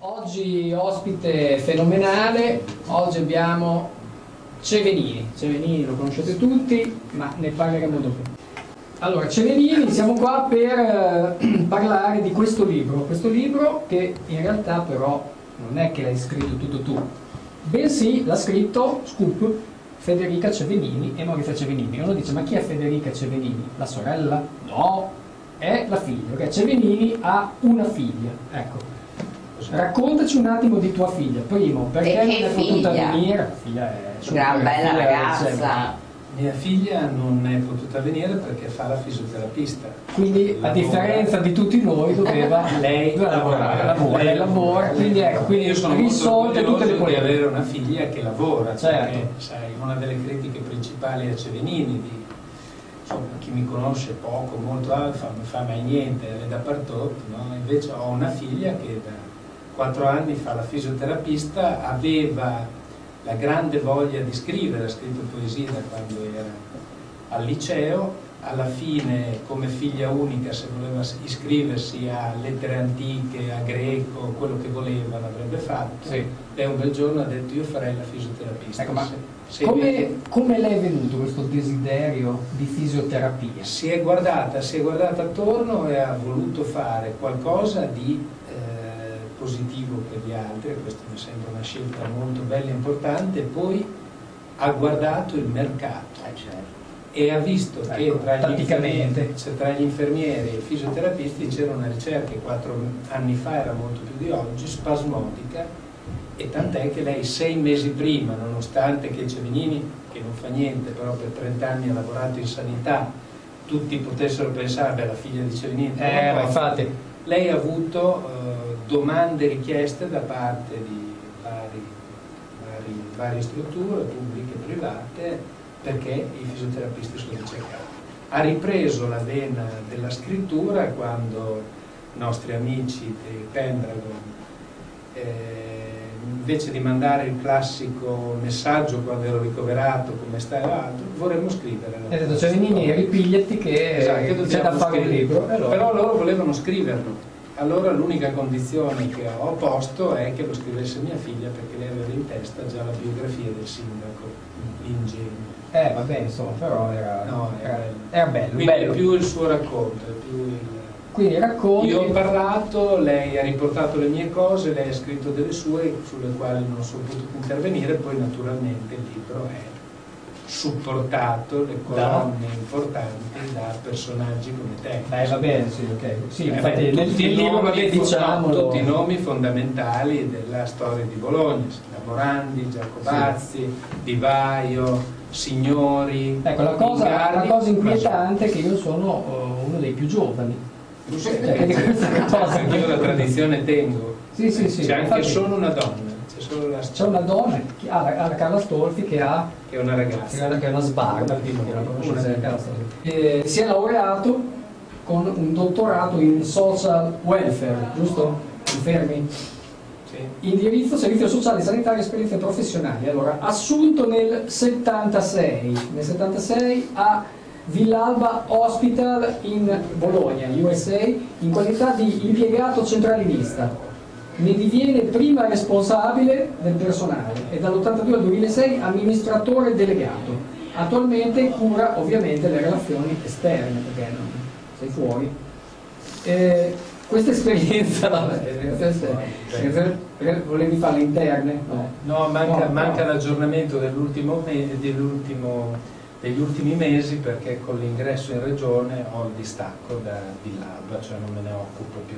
Oggi ospite fenomenale, oggi abbiamo Cevenini, Cevenini lo conoscete tutti, ma ne parleremo dopo. Allora, Cevenini, siamo qua per eh, parlare di questo libro, questo libro che in realtà però non è che l'hai scritto tutto tu, bensì l'ha scritto, scoop, Federica Cevenini e Maurizio Cevenini. Uno dice, ma chi è Federica Cevenini? La sorella? No, è la figlia, perché Cevenini ha una figlia, ecco. Raccontaci un attimo di tua figlia, primo, perché non che è potuta figlia? venire? La figlia è Gran bella figlia è- ragazza. Mia figlia non è potuta venire perché fa la fisioterapista. Quindi a Lavora. differenza di tutti noi doveva Lei lavorare, lavora, lei lavora, quindi ecco, quindi io sono molto risolte tutte le orgoglioso di polemiche. avere una figlia che lavora, Certo. perché sai, una delle critiche principali a Cevenini, di, insomma, chi mi conosce poco, molto, ah, fa, non fa mai niente, è dappertutto, no? invece ho una figlia che da quattro anni fa la fisioterapista, aveva la grande voglia di scrivere, ha scritto poesie da quando era al liceo, alla fine come figlia unica se voleva iscriversi a lettere antiche, a greco, quello che voleva l'avrebbe fatto Sì. e un bel giorno ha detto io farei la fisioterapista. Ecco, Se- Come, come le è venuto questo desiderio di fisioterapia? si è guardata, si è guardata attorno e ha voluto fare qualcosa di positivo per gli altri, questa mi sembra una scelta molto bella e importante, poi ha guardato il mercato e ha visto che Ecco, tra gli, cioè, tra gli infermieri e i fisioterapisti c'era una ricerca che quattro anni fa era molto più di oggi, spasmodica, e tant'è che lei sei mesi prima, nonostante che Cevenini, che non fa niente, però per 30 anni ha lavorato in sanità, tutti potessero pensare, beh la figlia di Cevenini, Eh, ma infatti, lei ha avuto eh, domande richieste da parte di vari- vari- varie strutture, pubbliche e private, perché i fisioterapisti sono ricercati. Ha ripreso la vena della scrittura quando i nostri amici di Pendragon, eh, invece di mandare il classico messaggio quando ero ricoverato, come stai o altro, vorremmo scrivere. ha detto nostra Cevenini storia. ripigliati che Esatto, c'è da fare scrivere. libro. E Però loro volevano scriverlo. Allora l'unica condizione che ho posto è che lo scrivesse mia figlia perché lei aveva in testa già la biografia del sindaco, ingenuo. Eh, vabbè, insomma, però era, No, era era, bello. Quindi bello. è più il suo racconto, è più il... Quindi racconti. Io ho parlato, lei ha riportato le mie cose, lei ha scritto delle sue sulle quali non sono potuto intervenire, poi naturalmente il libro è supportato, le colonne importanti da personaggi come te. Dai, va bene, sì, ok. Sì, Eh, infatti beh, nel, tutti nel libro, nomi diciamolo. tutti i nomi fondamentali della storia di Bologna, da Morandi, Giacobazzi, Di Vaio, Signori, Ecco, la cosa, la Ingardi, cosa inquietante è che io sono eh, uno dei più giovani. Cioè, questa cosa. Perché io la tradizione tengo. Sì, sì, sì. C'è anche infatti solo una donna, solo la C'è una donna, che ha la, la Carla Stolfi, che ha che è una ragazza. che è una noi, che la conosce, Carla. Stolfi. Si è laureato con un dottorato in social welfare, giusto? Confermi? Sì. Indirizzo, servizio sociale, sanitario, esperienze professionali. Allora, assunto nel 76, nel 76 a Villalba Hospital in Bologna, USA, in qualità di impiegato centralinista. Ne diviene prima responsabile del personale e dall'82 al 2006 amministratore delegato. Attualmente cura ovviamente le relazioni esterne, perché non sei fuori. Eh, questa esperienza, vabbè, perché volevi farle interne? No. No, manca, No, manca no. l'aggiornamento dell'ultimo dell'ultimo- degli ultimi mesi perché con l'ingresso in regione ho il distacco da Villalba, cioè non me ne occupo più,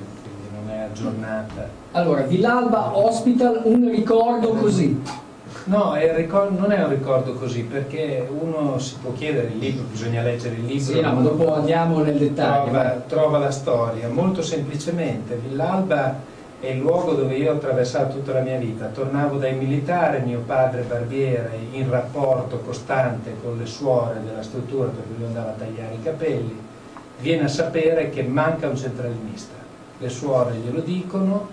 aggiornata. Allora, Villalba Hospital, un ricordo così. No, è il ricor- non è un ricordo così perché uno si può chiedere il libro, bisogna leggere il libro. Sì, no, ma dopo andiamo nel dettaglio. trova, trova la storia. Molto semplicemente, Villalba è il luogo dove io ho attraversato tutta la mia vita. Tornavo dai militari, mio padre barbiere, in rapporto costante con le suore della struttura perché lui andava a tagliare i capelli, viene a sapere che manca un centralinista. Le suore glielo dicono,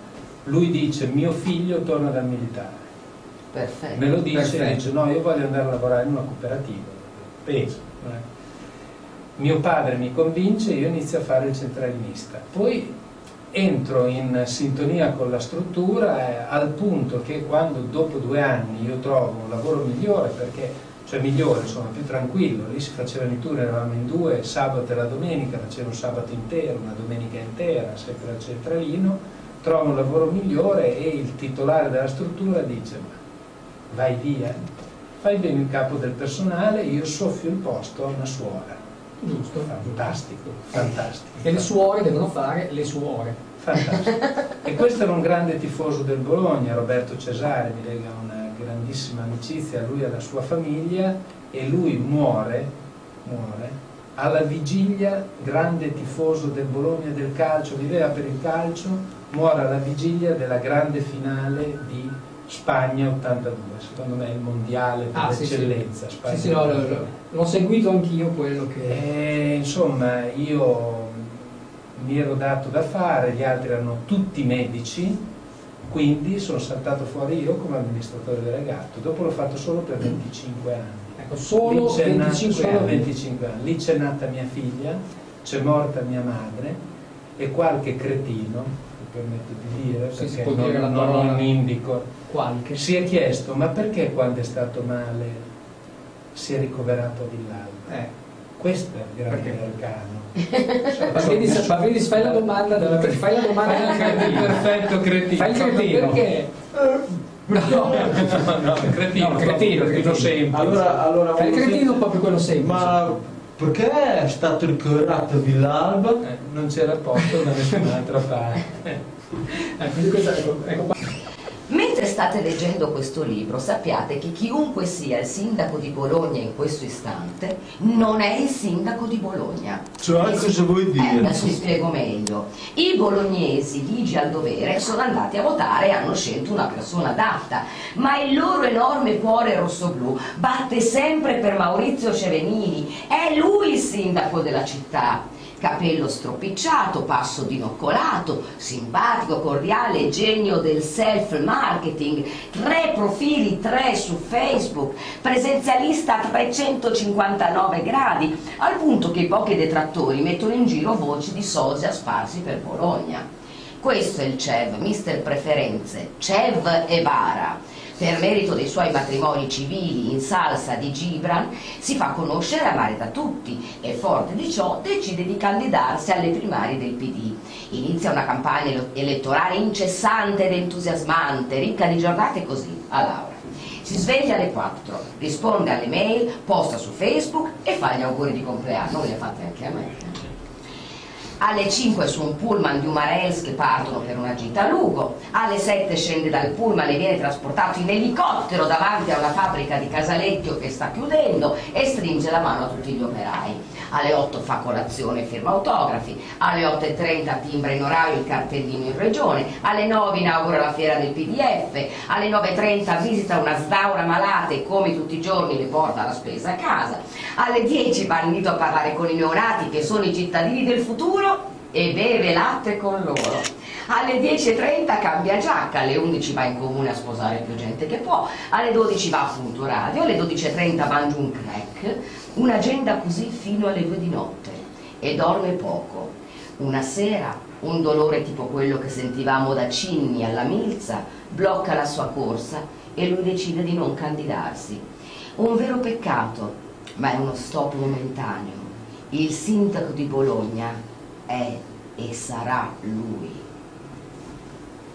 lui dice mio figlio torna dal militare. Perfetto. Me lo dice e Perfetto. dice no, io voglio andare a lavorare in una cooperativa. Penso. eh. Mio padre mi convince e io inizio a fare il centralinista. Poi entro in sintonia con la struttura eh, al punto che quando dopo due anni io trovo un lavoro migliore perché cioè migliore, insomma più tranquillo, lì si facevano i tour, eravamo in due, sabato e la domenica, facevo un sabato intero, una domenica intera, sempre al centralino, trovo un lavoro migliore e il titolare della struttura dice ma vai via, fai bene il capo del personale, io soffio il posto a una suora. Giusto. Fantastico, fantastico. E le suore devono fare le suore. Fantastico. E questo era un grande tifoso del Bologna, Roberto Cesare, mi lega una grandissima amicizia, lui e la sua famiglia, e lui muore, muore alla vigilia, grande tifoso del Bologna del calcio, viveva per il calcio, muore alla vigilia della grande finale di Spagna 82, secondo me è il mondiale per Ah, sì, l'eccellenza. Sì, Spagna sì, no, lo- 82. lo- l'ho seguito anch'io quello che... E, insomma, io mi ero dato da fare, gli altri erano tutti medici, quindi sono saltato fuori io come amministratore delegato. Dopo l'ho fatto solo per 25 anni. Ecco, solo Lì c'è nata- 25 solo anni. 25 anni. Lì c'è nata mia figlia, c'è morta mia madre e qualche cretino, mi permetto di dire, Sì, perché non, dire non- non indico, Qualche. si è chiesto ma perché quando è stato male si è ricoverato a Villalba? Eh. Questo è il grande Perché? arcano. Ma vedi, ma vedi, fai la domanda, Della- fai la domanda Fai il cretino. perfetto cretino. Fai il cretino. Perché? No, No, no, cretino, No, cretino, cretino, cretino. semplice. Allora, allora fai il cretino sentire- proprio quello semplice. Ma perché è stato ricoverato a Villalba? Eh, non c'era posto da nessun'altra parte. Eh, quindi questo, ecco, ecco qua. Mentre state leggendo questo libro, sappiate che chiunque sia il sindaco di Bologna in questo istante non è il sindaco di Bologna. Cioè, E cosa vuoi Eh, dire? adesso vi spiego meglio. I bolognesi, ligi al dovere, sono andati a votare e hanno scelto una persona adatta, ma il loro enorme cuore rossoblu batte sempre per Maurizio Cevenini. È lui il sindaco della città. Capello stropicciato, passo dinoccolato, simpatico, cordiale, genio del self-marketing, tre profili, tre su Facebook, presenzialista a 359 gradi, al punto che i pochi detrattori mettono in giro voci di sosia sparsi per Bologna. Questo è il CEV, mister preferenze, CEV e Bara. Per merito dei suoi matrimoni civili in salsa di Gibran, si fa conoscere e amare da tutti e forte di ciò decide di candidarsi alle primarie del PD. Inizia una campagna elettorale incessante ed entusiasmante, ricca di giornate così, a Laura. Si sveglia alle 4, risponde alle mail, posta su Facebook e fa gli auguri di compleanno, li ha fatti anche a me. Alle 5 su un pullman di Umarels che partono per una gita a Lugo, alle 7 scende dal pullman e viene trasportato in elicottero davanti a una fabbrica di Casalecchio che sta chiudendo e stringe la mano a tutti gli operai. Alle 8 fa colazione e firma autografi, alle 8.30 timbra in orario il cartellino in regione, alle 9 inaugura la fiera del PDF, alle 9.30 visita una sdaura malata e come tutti i giorni le porta la spesa a casa, alle 10 va al nido a parlare con i neonati che sono i cittadini del futuro e beve latte con loro. Alle 10.30 cambia giacca, alle 11 va in comune a sposare più gente che può, alle 12 va a punto radio, alle 12.30 mangia un crack, un'agenda così fino alle 2 di notte e dorme poco. Una sera un dolore tipo quello che sentivamo da Cinni alla Milza blocca la sua corsa e lui decide di non candidarsi. Un vero peccato, ma è uno stop momentaneo. Il sindaco di Bologna è e sarà lui.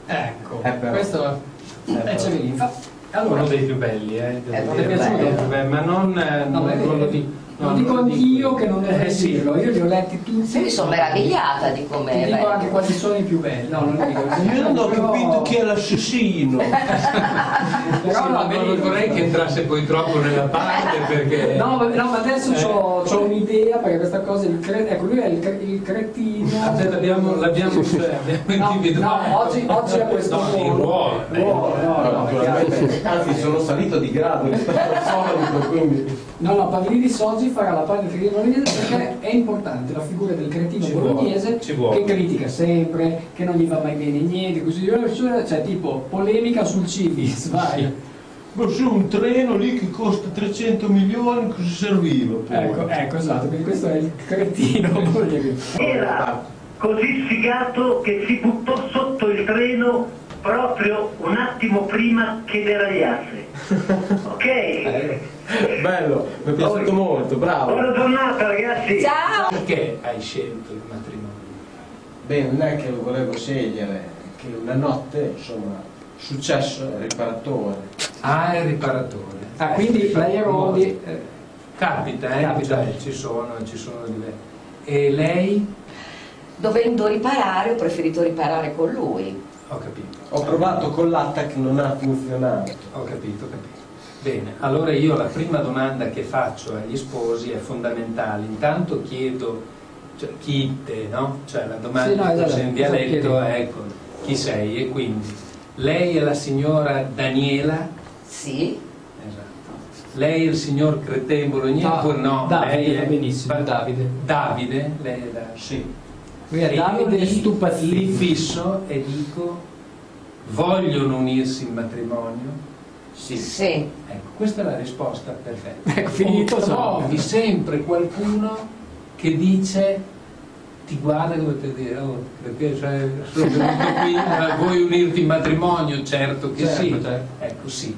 Ecco, questo è però. Allora, Uno dei più belli, eh, devo Eh, dire. non ti è piaciuto? Ma non, eh, No, non- beh, non lo dico. lo no, dico non anch'io che non dovrei Eh, dirlo, io li ho letti tutti. Mi sono meravigliata di Ti come dico bello. anche quali sono i più belli. No, non lo dico. Io non ho Però- capito chi è l'assassino. Però Sì, bene. non vorrei che entrasse poi troppo nella parte perché... No, ma, no, ma adesso Eh. C'ho, c'ho un'idea perché questa cosa, il cre- ecco, lui è il, cre- il cretino. Aspetta, l'abbiamo, l'abbiamo, cioè, abbiamo No, individuato. no, oggi, oggi ha questo No, il ruolo. eh. Ruolo, no, no, Naturalmente, anzi sono salito di grado rispetto al solito, quindi... No, no, Pavlidis oggi farà la parte del cretino bolognese perché è importante la figura del cretino Ci bolognese vuole. che critica sempre, che non gli va mai bene niente, così cioè tipo polemica sul Civis, vai. Su un treno lì che costa 300 milioni, cosa serviva? poi? Ecco, ecco, esatto, quindi questo è il cretino. Era così sfigato che si buttò sotto il treno proprio un attimo prima che deragliasse. Ok? Bello, mi è piaciuto molto, bravo. Buona giornata ragazzi! Ciao! Perché hai scelto il matrimonio? Beh, non è che lo volevo scegliere, che una notte, insomma, successo riparatore. Ah, è riparatore. Ah, quindi Eh, l'aereo di... eh, Capita, eh, Capita. dai, ci sono, ci sono diversi. E lei? Dovendo riparare, ho preferito riparare con lui. Ho capito. Ho provato con l'attack, non ha funzionato. Ho capito, ho capito. Bene, allora io la prima domanda che faccio agli sposi è fondamentale. Intanto chiedo, cioè, chi te, no? Cioè la domanda Sì, no, esatto, forse in cosa dialetto è ecco, chi sei? E quindi lei è la signora Daniela? Sì, Esatto. Lei è il signor Cretè Bolognese? No, oppure no? Davide, lei va benissimo, Davide. Davide? Lei è da... Sì. Qui è io Davide lì- Stupazzini. Li fisso e dico, vogliono unirsi in matrimonio? Sì. sì. Ecco, questa è la risposta perfetta. Ecco, finito, O trovi sempre qualcuno che dice ti guarda come per dire oh, perché cioè, sono venuto qui ma vuoi unirti in matrimonio certo che Certo, sì certo. ecco sì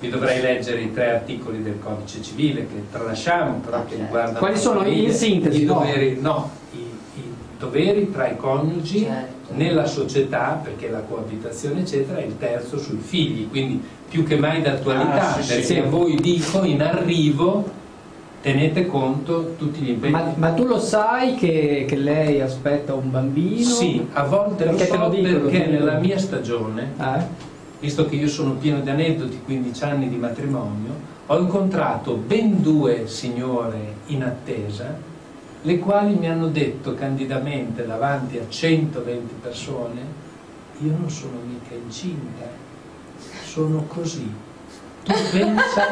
vi dovrei leggere i tre articoli del codice civile che tralasciamo però che riguardano Quali sono, famiglia, in sintesi, i no? doveri no i, i doveri tra i coniugi Certo. nella società perché la coabitazione eccetera e il terzo sui figli quindi più che mai d'attualità Ah, sì, perché sì. a voi dico in arrivo tenete conto tutti gli impegni Ma, ma tu lo sai che, che lei aspetta un bambino? sì a volte lo Perché te so lo dicono, perché lo nella mia stagione Eh? visto che io sono pieno di aneddoti 15 anni di matrimonio ho incontrato ben due signore in attesa le quali mi hanno detto candidamente davanti a 120 persone io non sono mica incinta sono così tu pensa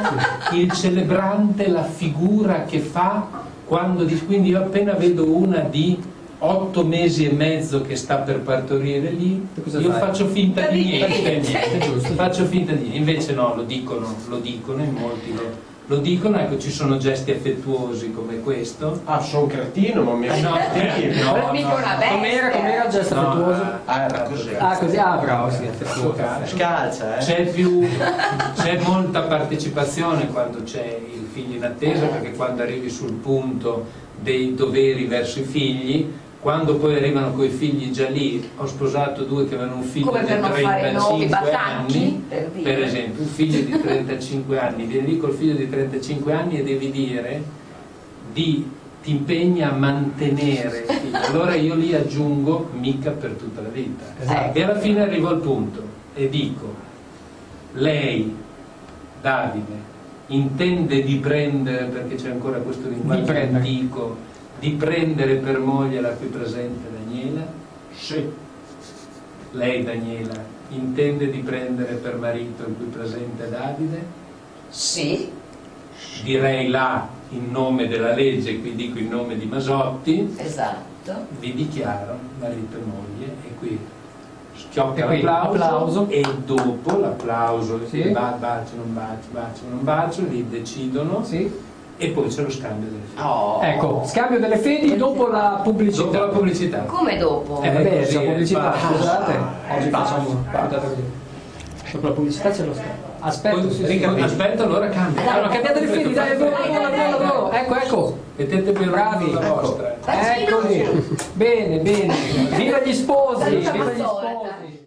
il celebrante la figura che fa quando dice quindi io appena vedo una di otto mesi e mezzo che sta per partorire lì io fai? faccio finta di niente giusto. faccio finta di niente invece no lo dicono lo dicono in molti lo, lo dicono ecco ci sono gesti affettuosi come questo Ah, sono cretino, ma mi Eh, no, aspetti. no, mica no, una no. bestia. Com'era, com'era il gesto No, affettuoso? Ah, era così. Ah, così, ah, bravo, sì, Suo affettuoso. Scalza, eh? C'è, più, c'è molta partecipazione quando c'è il figlio in attesa, perché quando arrivi sul punto dei doveri verso i figli, quando poi arrivano coi figli già lì, ho sposato due che avevano un figlio Come di per non fare nomi 35 battacchi, anni, per dire. per esempio, un figlio di 35 anni, vieni lì col figlio di 35 anni e devi dire di ti impegni a mantenere il figlio. Allora io lì aggiungo mica per tutta la vita. Esatto. E alla fine arrivo al punto e dico, lei, Davide, intende di prendere, perché c'è ancora questo linguaggio antico, di prendere per moglie la qui presente Daniela? Sì. Lei, Daniela, intende di prendere per marito il qui presente Davide? Sì, Direi là in nome della legge, qui dico in nome di Masotti, esatto. vi dichiaro marito e moglie e qui schiocca E l'applauso applauso. e dopo l'applauso Sì. ba- bacio, non bacio, bacio, non bacio, lì decidono Sì. E poi c'è lo scambio delle fedi. Oh. Ecco, scambio delle fedi dopo la pubblicità. Dopo la pubblicità. Come dopo? Eh, Vabbè, così la è, pubblicità, basta. scusate, oggi facciamo guardate così. Dopo la pubblicità c'è lo scambio. Aspetta, sì, sì. aspetta, allora cambia. Allora, cambiate le fedi, dai, volo, volo, volo. Ecco, ecco. Mettete per Bravi, la ecco. Eccoli. Bene, bene. Viva gli sposi, viva gli sposi.